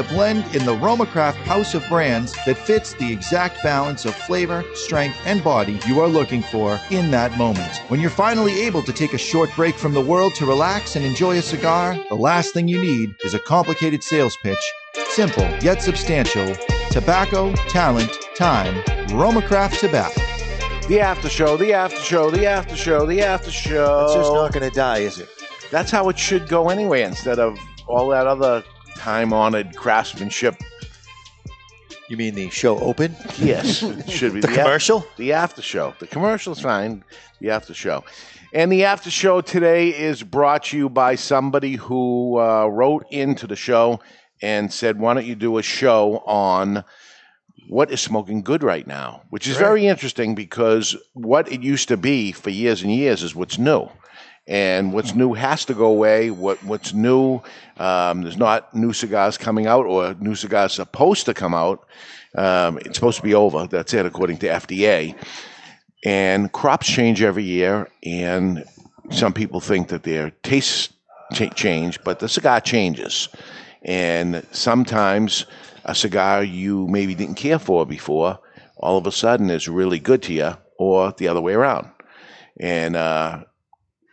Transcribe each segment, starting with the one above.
a blend in the Romacraft house of brands that fits the exact balance of flavor, strength, and body you are looking for in that moment. When you're finally able to take a short break from the world to relax and enjoy a cigar, the last thing you need is a complicated sales pitch. Simple yet substantial. Tobacco, talent, time. Romacraft Tobacco. The after show, the after show, the after show, the after show. It's just not going to die, is it? That's how it should go anyway, instead of all that other time honored craftsmanship. You mean the show open? Yes, it should be The af- commercial? the after show. The commercial's fine. The after show. And the after show today is brought to you by somebody who uh, wrote into the show and said, Why don't you do a show on what is smoking good right now? Which is very interesting because what it used to be for years and years is what's new. And what's new has to go away. What what's new? Um, there's not new cigars coming out, or new cigars supposed to come out. Um, it's supposed to be over. That's it, according to FDA. And crops change every year, and some people think that their tastes cha- change, but the cigar changes. And sometimes a cigar you maybe didn't care for before, all of a sudden is really good to you, or the other way around. And uh,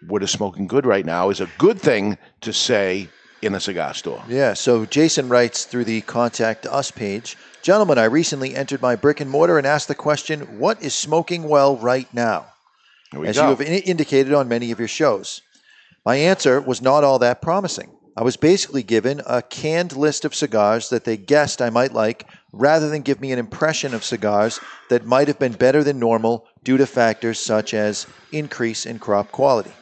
what is smoking good right now is a good thing to say in a cigar store. Yeah, so Jason writes through the Contact Us page Gentlemen, I recently entered my brick and mortar and asked the question, What is smoking well right now? We As go. you have in- indicated on many of your shows. My answer was not all that promising. I was basically given a canned list of cigars that they guessed I might like rather than give me an impression of cigars that might have been better than normal due to factors such as increase in crop quality.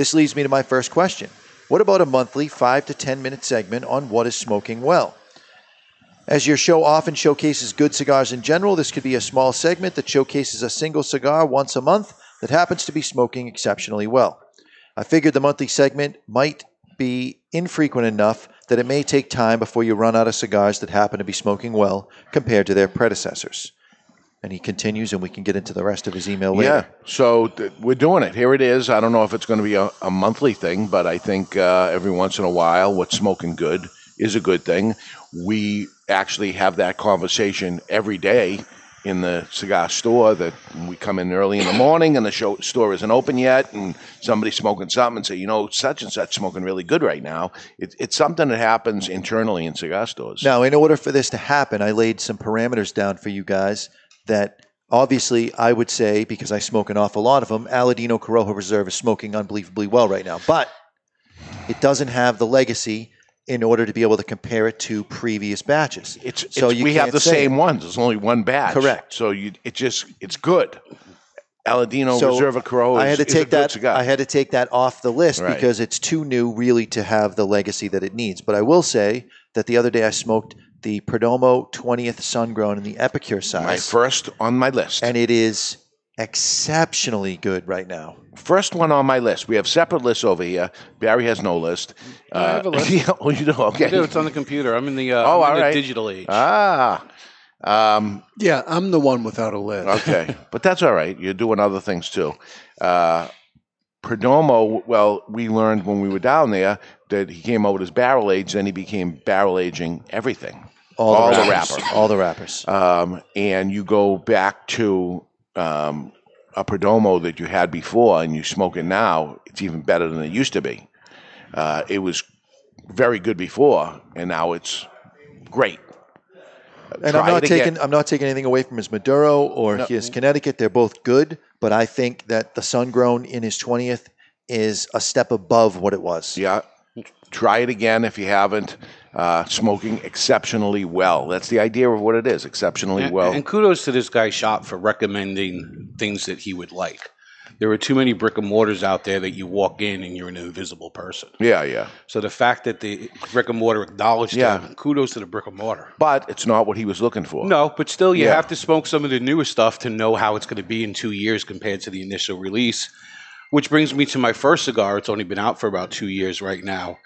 This leads me to my first question. What about a monthly 5 to 10 minute segment on what is smoking well? As your show often showcases good cigars in general, this could be a small segment that showcases a single cigar once a month that happens to be smoking exceptionally well. I figured the monthly segment might be infrequent enough that it may take time before you run out of cigars that happen to be smoking well compared to their predecessors. And he continues, and we can get into the rest of his email later. Yeah, so th- we're doing it. Here it is. I don't know if it's going to be a, a monthly thing, but I think uh, every once in a while, what's smoking good is a good thing. We actually have that conversation every day in the cigar store that we come in early in the morning and the show, store isn't open yet and somebody's smoking something and say, you know, such and such smoking really good right now. It, it's something that happens internally in cigar stores. Now, in order for this to happen, I laid some parameters down for you guys that obviously I would say, because I smoke an awful lot of them, Aladino Corojo Reserve is smoking unbelievably well right now. But it doesn't have the legacy in order to be able to compare it to previous batches. It's, so it's- we have the same it. ones. There's only one batch. Correct. So you, it just it's good. Aladino So Reserva Corojo. I had to is, is a take that. cigar. I had to take that off the list Right. because it's too new, really, to have the legacy that it needs. But I will say that the other day I smoked the Perdomo 20th Sun Grown in the Epicure size, my first on my list. and it is exceptionally good right now. first one on my list. We have separate lists over here. Barry has no list. Uh, I have a list. yeah, oh, you do. Okay. I do. It's on the computer. I'm in the, uh, Oh, I'm all in the right. digital age. Ah. Um, Yeah, I'm the one without a list. okay, but that's all right. You're doing other things too. Uh, Perdomo, well, we learned when we were down there that he came out with his barrel age, then he became barrel aging everything. All, All the wrappers. wrapper. All the wrappers. um, and you go back to um, a Perdomo that you had before and you smoke it now, it's even better than it used to be. Uh, it was very good before, and now it's great. And Try I'm not taking I'm not taking anything away from his Maduro or his Connecticut. They're both good, but I think that the Sun Grown in his 20th is a step above what it was. Yeah, try it again if you haven't. Uh, smoking exceptionally well. That's the idea of what it is, exceptionally And, well. and kudos to this guy shop for recommending things that he would like. There are too many brick and mortars out there that you walk in and you're an invisible person. yeah, yeah. So the fact that the brick and mortar acknowledged Yeah. him, kudos to the brick and mortar. But it's not what he was looking for. No, but still, you Yeah. have to smoke some of the newer stuff to know how it's going to be in two years compared to the initial release. Which brings me to my first cigar. It's only been out for about two years right now.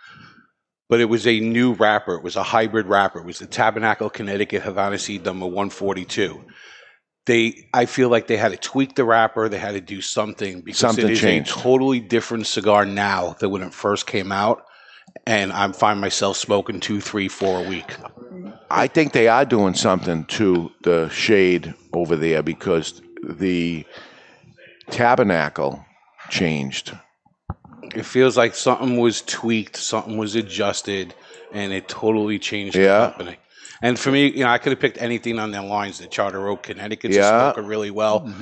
But it was a new wrapper. It was a hybrid wrapper. It was the Tabernacle Connecticut Havana Seed number 142. They, I feel like they had to tweak the wrapper. They had to do something because Something it is changed. a totally different cigar now than when it first came out. And I find myself smoking two, three, four a week. I think they are doing something to the shade over there because the tabernacle changed. It feels like something was tweaked, something was adjusted, and it totally changed Yeah. the company. And for me, you know, I could have picked anything on their lines. The Charter Oak Connecticut's Yeah. yeah. really well,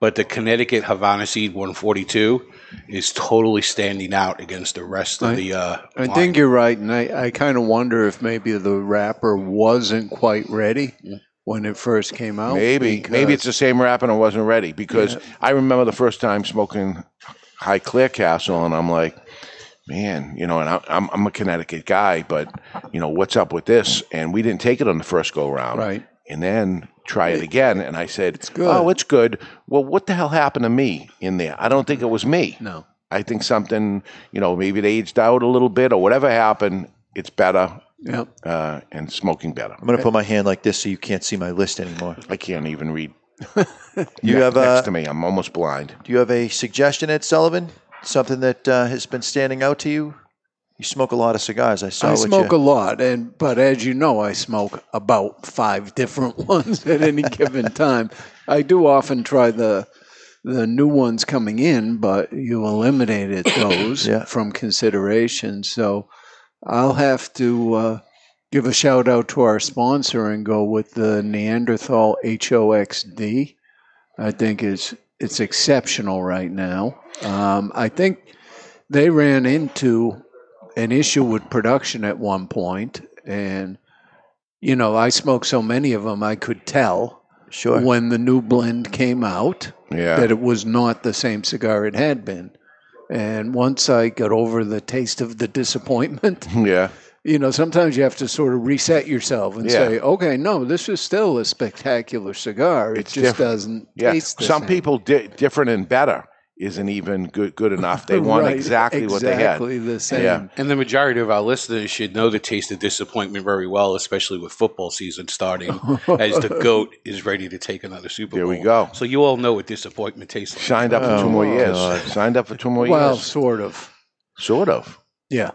but the Connecticut Havana Seed 142 is totally standing out against the rest of I- the. Uh, I line. think you're right, and I, I kind of wonder if maybe the wrapper wasn't quite ready when it first came out. Maybe, maybe it's the same wrap and it wasn't ready because I remember the first time smoking Highclere Castle and I'm like, man, you know, and I, I'm, I'm a Connecticut guy, but you know, what's up with this? And we didn't take it on the first go round. right. And then try it again. And I said, it's good. Oh, it's good. Well, what the hell happened to me in there? I don't think it was me. No. I think something, you know, maybe it aged out a little bit or whatever happened. It's better Yep. uh, and smoking better. I'm going to put my hand like this so you can't see my list anymore. I can't even read. You Ne- have next uh, to me. I'm almost blind. Do you have a suggestion, Ed Sullivan? Something that uh, has been standing out to you? You smoke a lot of cigars. I saw. I smoke you, a lot, and but as you know, I smoke about five different ones at any given time. I do often try the the new ones coming in, but you eliminated those Yeah. from consideration. So I'll have to uh, give a shout out to our sponsor and go with the Neanderthal HOXD. I think it's it's exceptional right now. Um, I think they ran into an issue with production at one point, and you know I smoked so many of them I could tell Sure. when the new blend came out Yeah. that it was not the same cigar it had been. And once I got over the taste of the disappointment, yeah. You know, sometimes you have to sort of reset yourself and Yeah. say, okay, no, this is still a spectacular cigar. It It's just different. doesn't Yeah. taste the Some same. people di- different and better isn't even good good enough. They want Right, exactly, what they had. Exactly the same. Yeah. And the majority of our listeners should know the taste of disappointment very well, especially with football season starting, as the goat is ready to take another Super Bowl. There we go. So you all know what disappointment tastes like. Signed up for two Oh, more years. God. Signed up for two more Well, years. Well, sort of. Sort of. Yeah.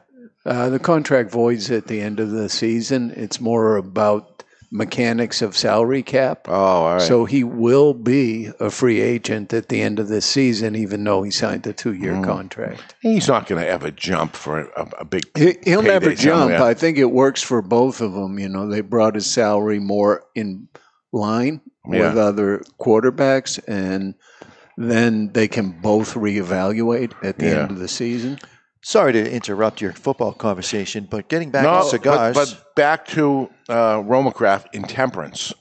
Uh, the contract voids at the end of the season. It's more about mechanics of salary cap. Oh, all right. So he will be a free agent at the end of this season, even though he signed a two-year Mm. contract. He's not going to ever jump for a, a big. He, he'll never jump. somewhere. I think it works for both of them. You know, they brought his salary more in line with other quarterbacks, and then they can both reevaluate at the Yeah. end of the season. Sorry to interrupt your football conversation, but getting back no, to cigars. But, but back to uh, Romacraft Intemperance.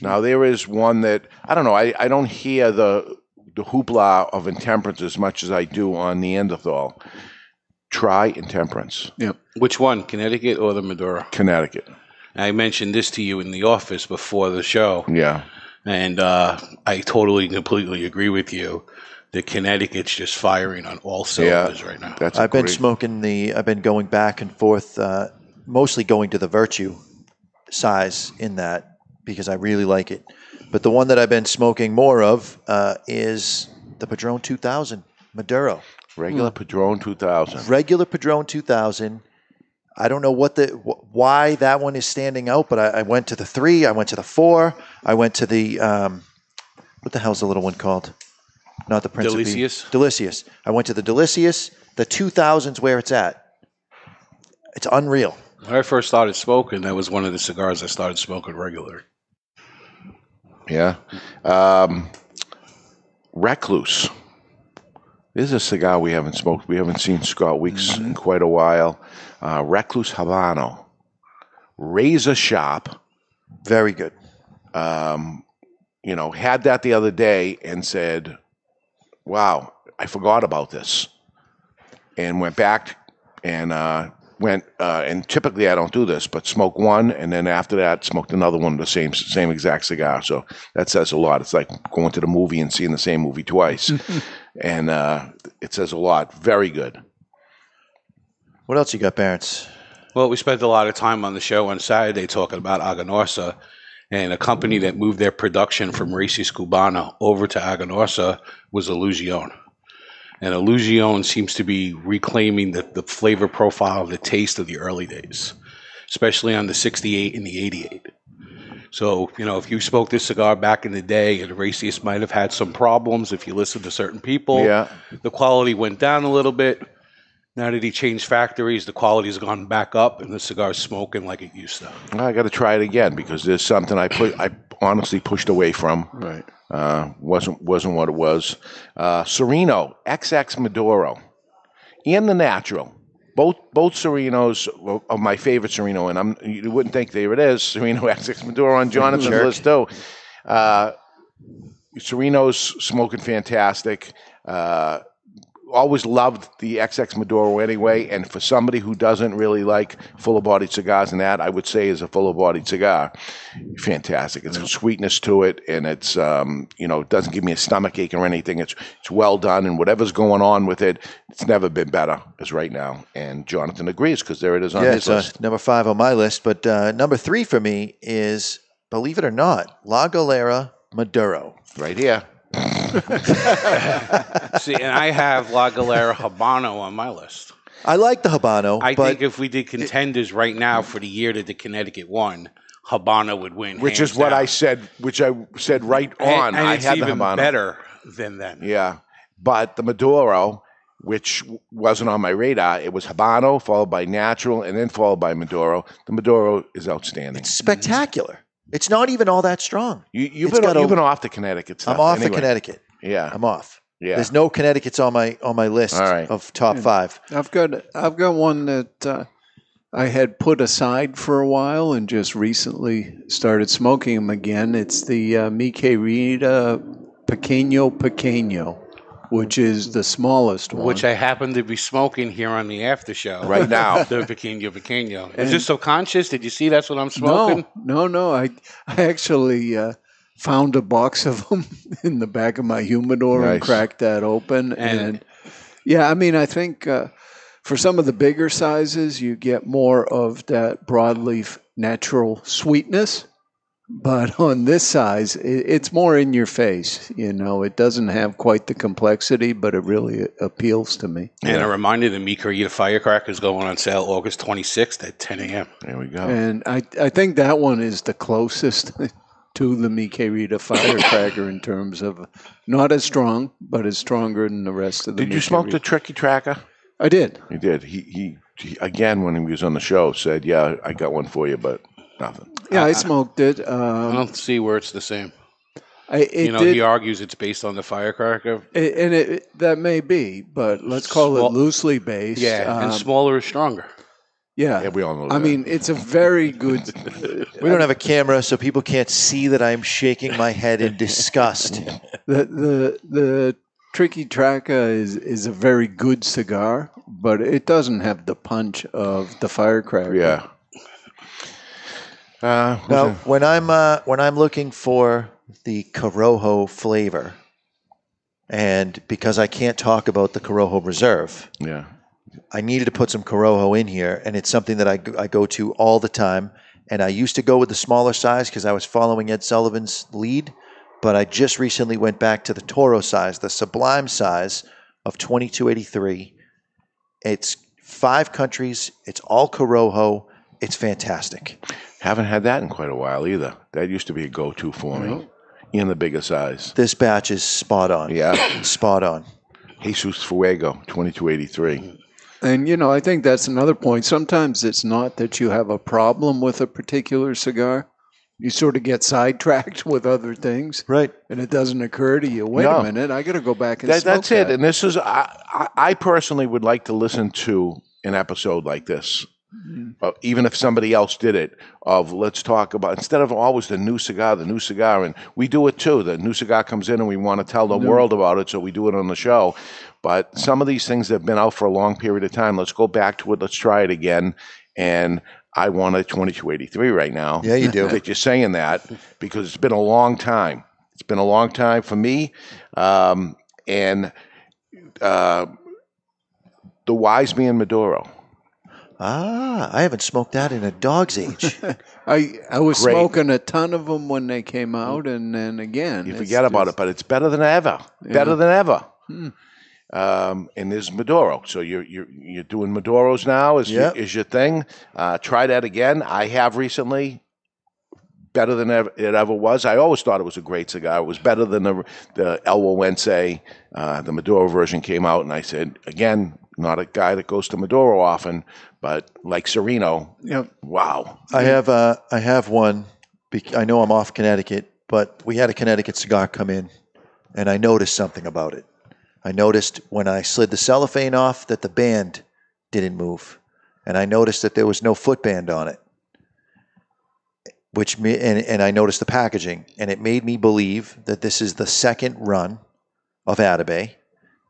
Now there is one that I don't know. I, I don't hear the the hoopla of intemperance as much as I do on Neanderthal. Try intemperance, Yep. Which one, Connecticut or the Maduro? Connecticut. I mentioned this to you in the office before the show, Yeah, and uh, I totally, completely agree with you. The Connecticut's just firing on all cylinders right now. that's. a I've been smoking the. I've been going back and forth, uh, mostly going to the Virtue size in that because I really like it. But the one that I've been smoking more of uh, is the Padron 2000 Maduro, regular Padron 2000. regular Padron 2000. I don't know what the wh- why that one is standing out, but I, I went to the three, I went to the four, I went to the um, what the hell's the little one called? Not the Prince of Bees. Delicias? Delicias. I went to the Delicias. The 2000s where it's at. It's unreal. When I first started smoking, that was one of the cigars I started smoking regular. Yeah. Um, Recluse. This is a cigar we haven't smoked. We haven't seen Scott Weeks in quite a while. Uh, Recluse Habano. razor Shop. Very good. Um, you know, had that the other day and said, "Wow, I forgot about this," and went back and uh, went. Uh, and typically I don't do this, but smoke one, and then after that smoked another one, the same same exact cigar. So that says a lot. It's like going to the movie and seeing the same movie twice, and uh, it says a lot. Very good. What else you got, Barents? Well, we spent a lot of time on the show on Saturday talking about Aganorsa, and a company that moved their production from Raíces Cubana over to Aganorsa was Illusione. And Illusione seems to be reclaiming the, the flavor profile, the taste of the early days, especially on the 68 and the 88. So, you know, if you smoked this cigar back in the day, and Raíces might have had some problems if you listen to certain people. Yeah. The quality went down a little bit. Now that he changed factories, the quality's gone back up, and the cigar's smoking like it used to. I got to try it again because there's something I put. I honestly pushed away from. Right. Uh, wasn't wasn't what it was. Uh, Sereno XX Maduro, and the Natural. Both both Serenos are my favorite Sereno, and I'm you wouldn't think there it is Sereno XX Maduro on Jonathan's Jerk. list too. Uh, Sereno's smoking fantastic. Uh, always loved the XX Maduro anyway, and for somebody who doesn't really like full bodied cigars and that, I would say is a full bodied cigar. Fantastic. It's a sweetness to it, and it's um, you know, it doesn't give me a stomach ache or anything. It's it's well done, and whatever's going on with it, it's never been better as right now. And Jonathan agrees because there it is on yeah, his it's uh, list. number five on my list. But uh, number three for me is, believe it or not, La Galera Maduro. right here. See, and I have La Galera Habano on my list. I like the Habano, I but think if we did contenders right now for the year that the Connecticut won, Habano would win. Which hands is what down. I said. Which I said right on. And, I it's had the even Habano. better than them. Yeah. But the Maduro, which wasn't on my radar, it was Habano, followed by Natural, and then followed by Maduro. The Maduro is outstanding. it's spectacular. It's not even all that strong. You, you've, it's been, got a- you've been off the Connecticut stuff. I'm off anyway. the Connecticut. Yeah. I'm off. yeah. There's no Connecticut's on my on my list All right. of top five. I've got I've got one that uh, I had put aside for a while and just recently started smoking them again. It's the uh, Mi Querida Pequeño Pequeño, which is the smallest one. Which I happen to be smoking here on the after show Right now. the Pequeño Pequeño. Is this subconscious? Did you see that's what I'm smoking? No, no, no. I I actually uh, found a box of them in the back of my humidor and Nice. cracked that open. And- And, yeah, I mean, I think uh, for some of the bigger sizes, you get more of that broadleaf natural sweetness. But on this size, it's more in your face. You know, it doesn't have quite the complexity, but it really appeals to me. And a reminder the Mi Querida Firecracker is going on sale August 26th at 10 a.m. There we go. And I, I think that one is the closest to the Mi Querida Firecracker in terms of not as strong, but is stronger than the rest of the. Did you smoke the Triqui Traca? I did. I did. He, he, he, again, when he was on the show, said, Yeah, I got one for you, but nothing. Yeah, I smoked it. I Um, don't see where it's the same. I, it you know, did, he argues it's based on the Firecracker. it- and it, that may be, but let's call Small- it loosely based. Yeah, and Um, smaller is stronger. yeah. Yeah, we all know that. I that. mean, it's a very good. We don't have a camera, so people can't see that I'm shaking my head in disgust. the the the Triqui Traca is is a very good cigar, but it doesn't have the punch of the firecracker. yeah. Uh, Now, when I'm uh, when I'm looking for the Corojo flavor, and because I can't talk about the Corojo Reserve, yeah. I needed to put some Corojo in here, and it's something that I, go- I go to all the time. And I used to go with the smaller size because I was following Ed Sullivan's lead, but I just recently went back to the Toro size, the Sublime size of 2283. It's five countries. It's all Corojo. It's fantastic. Haven't had that in quite a while either. That used to be a go to for me. In the bigger size. This batch is spot on. Yeah. Spot on. Jesus Fuego, 2283. And you know, I think that's another point. Sometimes it's not that you have a problem with a particular cigar. You sort of get sidetracked with other things, Right. and it doesn't occur to you. Wait No. a minute, I got to go back and That, smoke that's it. And this is, I, I, I personally would like to listen to an episode like this uh, even if somebody else did it, of let's talk about instead of always the new cigar, the new cigar, and we do it too. The new cigar comes in and we want to tell the world about it, so we do it on the show. But some of these things that have been out for a long period of time, let's go back to it. Let's try it again. And I want a 2283 right now. Yeah, you do. that you're saying that because it's been a long time. It's been a long time for me. Um, and uh, the Wise Man Maduro. Ah, I haven't smoked that in a dog's age. I I was Great. smoking a ton of them when they came out, and then again, You it's forget about it, just- but it's better than ever. Better than ever. Um, and there's Maduro. So you're you're you're doing Maduros now is Yep. your, is your thing. Uh, try that again. I have recently. Better than ever, it ever was. I always thought it was a great cigar. It was better than the the El Güegüense. Uh, the Maduro version came out, and I said again, not a guy that goes to Maduro often, but like Sereno, Yep. wow. I have uh, I have one. I know I'm off Connecticut, but we had a Connecticut cigar come in, and I noticed something about it. I noticed when I slid the cellophane off that the band didn't move, and I noticed that there was no footband on it. Which me and, and I noticed the packaging, and it made me believe that this is the second run of Atabey.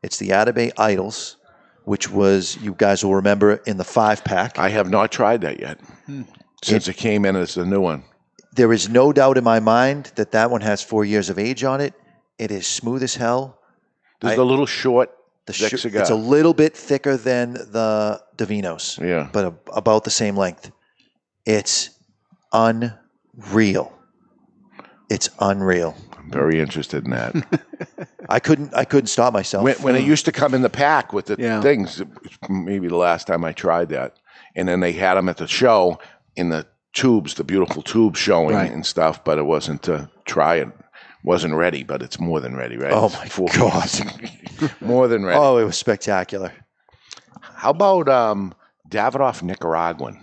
It's the Atabey Idols, which was you guys will remember in the five pack. I have not tried that yet hmm. since it came in as a new one. There is no doubt in my mind that that one has four years of age on it. It is smooth as hell. There's I- the little short The sh- cigar. it's a little bit thicker than the Divinos, yeah. but a, about the same length. It's unreal. It's unreal. I'm very interested in that. I couldn't. I couldn't stop myself. when, when it used to come in the pack with the Yeah. things, maybe the last time I tried that, and then they had them at the show in the tubes, the beautiful tubes showing Right. and stuff. But it wasn't to try it. Wasn't ready, but it's more than ready, right? Oh It's my four God. more than ready. oh, it was spectacular. How about um, Davidoff Nicaraguan?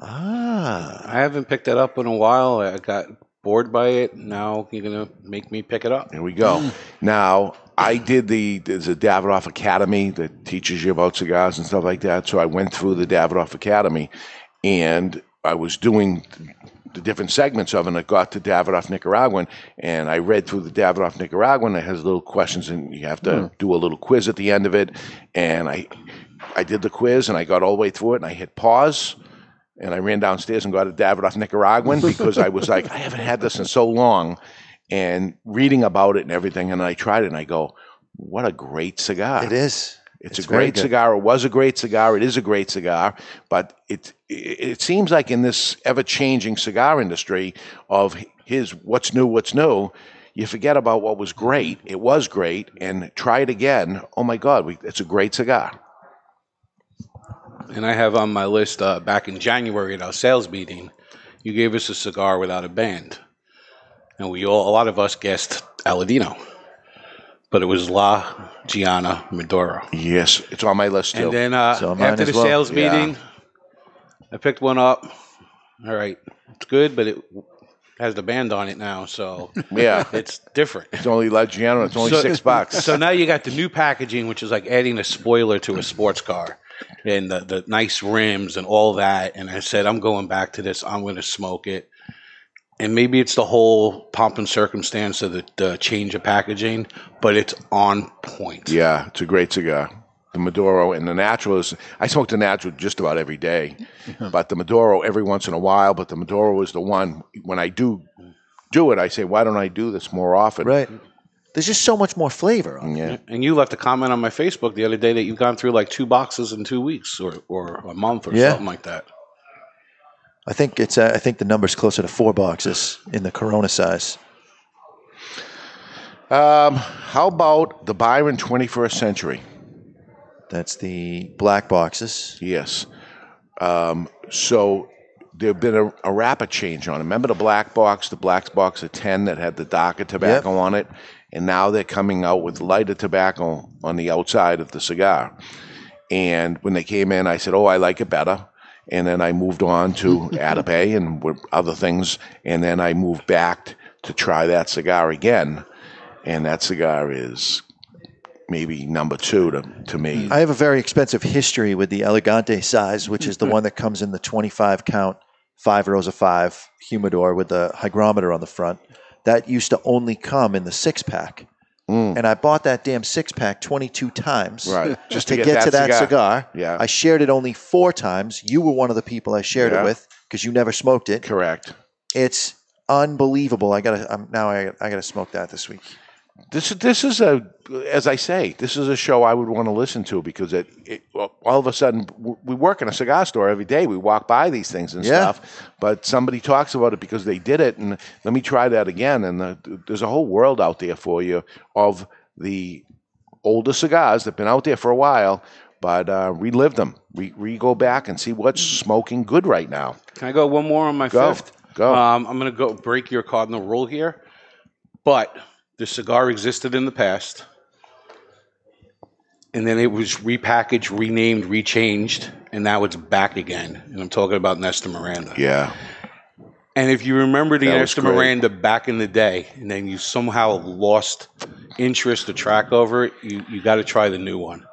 Ah, I haven't picked that up in a while. I got bored by it. Now you're gonna make me pick it up. Here we go. Mm. Now, I did the there's a Davidoff Academy that teaches you about cigars and stuff like that. So I went through the Davidoff Academy, and I was doing the different segments of it. And I got to Davidoff Nicaraguan, and I read through the Davidoff Nicaraguan. It has little questions, and you have to hmm. do a little quiz at the end of it. And I I did the quiz, and I got all the way through it, and I hit pause. And I ran downstairs and got a Davidoff Nicaraguan because I was like, I haven't had this in so long and reading about it and everything. And I tried it and I go, what a great cigar. it is. It's, a great cigar. It was a great cigar. It is a great cigar. But it, it, it seems like in this ever changing cigar industry of his what's new, what's new, you forget about what was great. It was great. And try it again. Oh my God, we, it's a great cigar. And I have on my list uh, back in January at our sales meeting, you gave us a cigar without a band, and we all a lot of us guessed Aladino, but it was La Gianna Maduro. Yes, it's on my list too. And then uh, So mine after as the well. sales Yeah. meeting, I picked one up. All right, it's good, but it has the band on it now, so yeah, it's different. it's only La Gianna. It's only So- six bucks. So now you got the new packaging, which is like adding a spoiler to a sports car, and the, the nice rims and all that. And I said, I'm going back to this. I'm going to smoke it. And maybe it's the whole pomp and circumstance of the, the change of packaging, but it's on point. Yeah, it's a great cigar. The Maduro and the Natural is. I smoke the Natural just about every day, but the Maduro every once in a while. But the Maduro is the one when I do do it. I say, why don't I do this more often? Right. There's just so much more flavor on it. Yeah. And you left a comment on my Facebook the other day that you've gone through like two boxes in two weeks or, or a month or Yeah. something like that. I think it's. Uh, I think the number's closer to four boxes in the Corona size. Um, how about the Byron 21st Century? That's the black boxes. Yes. Um, so there's been a, a rapid change on it. Remember the black box, the black box of 10 that had the darker tobacco on it? And now they're coming out with lighter tobacco on the outside of the cigar. And when they came in, I said, Oh, I like it better. And then I moved on to Atabey and other things. And then I moved back to try that cigar again. And that cigar is maybe number two to to me. I have a very expensive history with the Elegante size, which is the mm-hmm. one that comes in the 25 count, five rows of five humidor with the hygrometer on the front. That used to only come in the six pack. Mm. And I bought that damn six pack 22 times. Right, just to, to get, get to that that cigar. cigar. Yeah. I shared it only four times. You were one of the people I shared Yeah. it with because you never smoked it. Correct. It's unbelievable. I gotta I'm, now. I, I gotta smoke that this week. This this is a, as I say, this is a show I would want to listen to because it, it all of a sudden we work in a cigar store every day. We walk by these things and Yeah. stuff, but somebody talks about it because they did it, and let me try that again. And the, there's a whole world out there for you of the older cigars that've been out there for a while, but uh, relive them. We re go back and see what's smoking good right now. Can I go one more on my Go. fifth? Go. Um, I'm going to go break your cardinal rule here, but the cigar existed in the past, and then it was repackaged, renamed, rechanged, and now it's back again. And I'm talking about Nestor Miranda. Yeah, And if you remember the That was Nestor. Miranda back in the day, and then you somehow lost interest or track over it, you, you got to try the new one.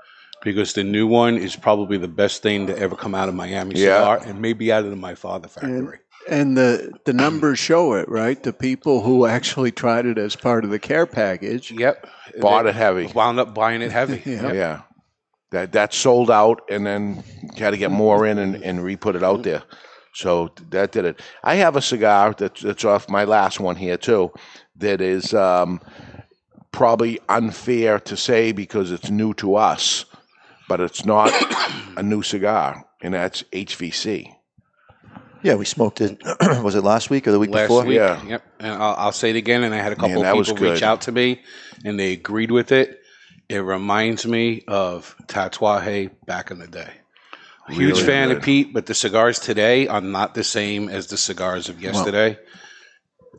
Because the new one is probably the best thing to ever come out of Miami Yeah. Cigar and maybe out of the My Father factory. And the the numbers show it, right? The people who actually tried it as part of the care package. Yep. Bought They it heavy. Wound up buying it heavy. Yeah. Yeah. That that sold out and then had to get more in and, and re put it out there. So that did it. I have a cigar that's, that's off my last one here too that is um, probably unfair to say because it's new to us, but it's not a new cigar, and that's HVC. Yeah, we smoked it. was it last week or the week Last before? week, Yeah. yep. And I'll, I'll say it again. And I had a couple that of people reach out to me, and they agreed with it. It reminds me of Tatuaje back in the day. Huge fan good. of Pete, but the cigars today are not the same as the cigars of yesterday.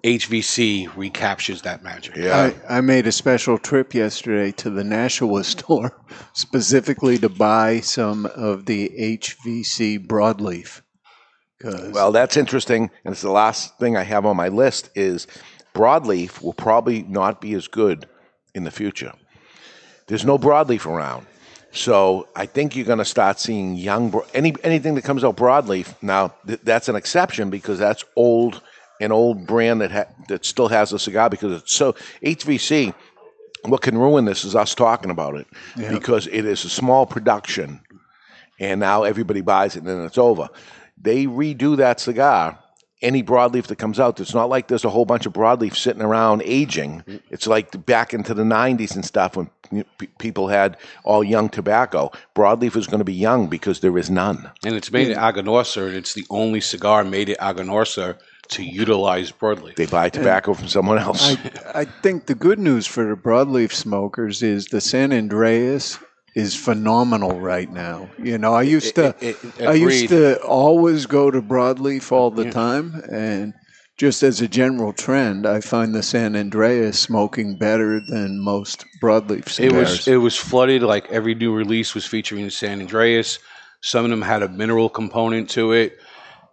HVC recaptures that magic. Yeah. I, I made a special trip yesterday to the Nashua store specifically to buy some of the HVC broadleaf. 'Cause- Well, that's interesting, and it's the last thing I have on my list is broadleaf will probably not be as good in the future. There's no broadleaf around, so I think you're going to start seeing young bro- any anything that comes out broadleaf. Now th- that's an exception because that's old, an old brand that ha- that still has a cigar because it's so HVC. What can ruin this is us talking about it because it is a small production and now everybody buys it and then it's over. They redo that cigar. Any broadleaf that comes out, it's not like there's a whole bunch of broadleaf sitting around aging. It's like back into the 90s and stuff when people had all young tobacco. Broadleaf is going to be young because there is none. And it's made at Aganorsa, and it's the only cigar made at Aganorsa to utilize broadleaf. They buy tobacco from someone else. I, I think the good news for the broadleaf smokers is the San Andrés is phenomenal right now. You know, I used to It- it- I used to always go to broadleaf all the time and just as a general trend, I find the San Andrés smoking better than most broadleaf It cigars. was it was flooded like every new release was featuring the San Andrés. Some of them had a mineral component to it.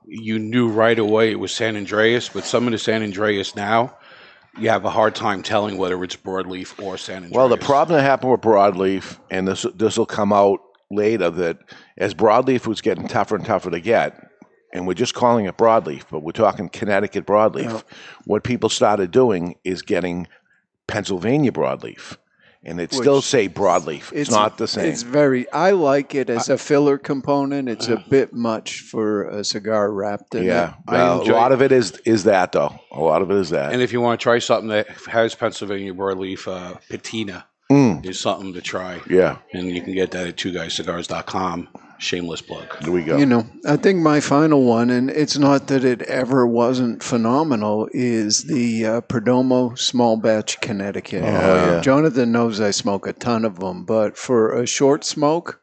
You knew right away it was San Andrés, but some of the San Andrés now, you have a hard time telling whether it's broadleaf or San Andrés. Well, the problem that happened with broadleaf, and this this will come out later, that as broadleaf was getting tougher and tougher to get, and we're just calling it broadleaf, but we're talking Connecticut broadleaf. What people started doing is getting Pennsylvania broadleaf, and it still say broadleaf. It's, not the same. It's very. I like it as a filler component. It's a bit much for a cigar wrapped in yeah, it. I well, a enjoy- lot of it is is that though. A lot of it is that. and if you want to try something that has Pennsylvania broadleaf, uh, patina Mm, is something to try. yeah, And you can get that at twoguyscigars.com. Shameless plug. there we go. You know, I think my final one, and it's not that it ever wasn't phenomenal, is the uh, Perdomo Small Batch Connecticut. Oh, yeah. Jonathan knows I smoke a ton of them, but for a short smoke,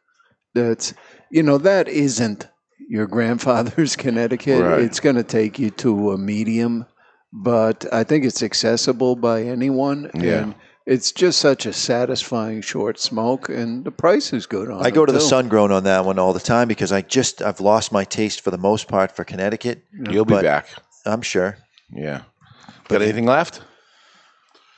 that's you know that isn't your grandfather's Connecticut. Right. It's going to take you to a medium, but I think it's accessible by anyone. Yeah. And it's just such a satisfying short smoke, and the price is good on I it, go to the too. sun grown on that one all the time because I just I've lost my taste for the most part for Connecticut. You'll be back. I'm sure. Yeah. Got anything left?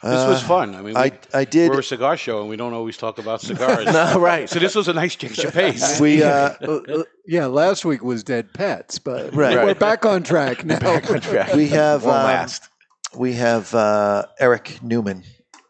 This was fun. I mean, we, I I did. we're a cigar show, and we don't always talk about cigars. No, right. So this was a nice change of pace. We uh, Uh, uh, yeah, last week was dead pets, but Right. we're Right. back on track now. Back on track. we have Won't um, last. we have uh, Eric Newman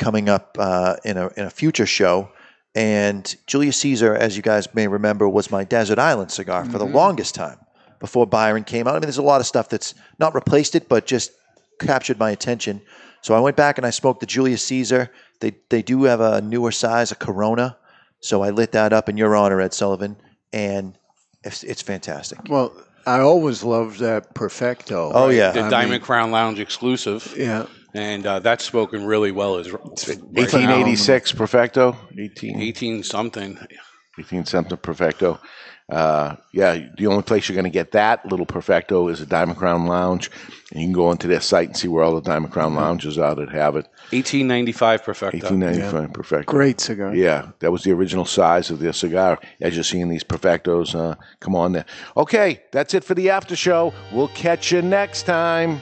coming up uh, in a in a future show, and Julius Caesar, as you guys may remember, was my desert island cigar for the longest time before Byron came out. I mean, there's a lot of stuff that's not replaced it, but just captured my attention. So I went back and I smoked the Julius Caesar. They they do have a newer size, a Corona. So I lit that up in your honor, Ed Sullivan, and it's, it's fantastic. Well, I always loved that Perfecto. Oh yeah, the I Diamond mean- Crown Lounge exclusive, Yeah. And uh, that's spoken really well. Is 1886 Perfecto. 18, eighteen something. 18 something Perfecto. Uh, yeah, the only place you're going to get that little Perfecto is a Diamond Crown Lounge. And you can go onto their site and see where all the Diamond Crown Lounges are that have it. Eighteen ninety five Perfecto. 1895 Perfecto. Great cigar. Yeah, that was the original size of their cigar. As you're seeing these perfectos uh, come on there. Okay, that's it for the after show. We'll catch you next time.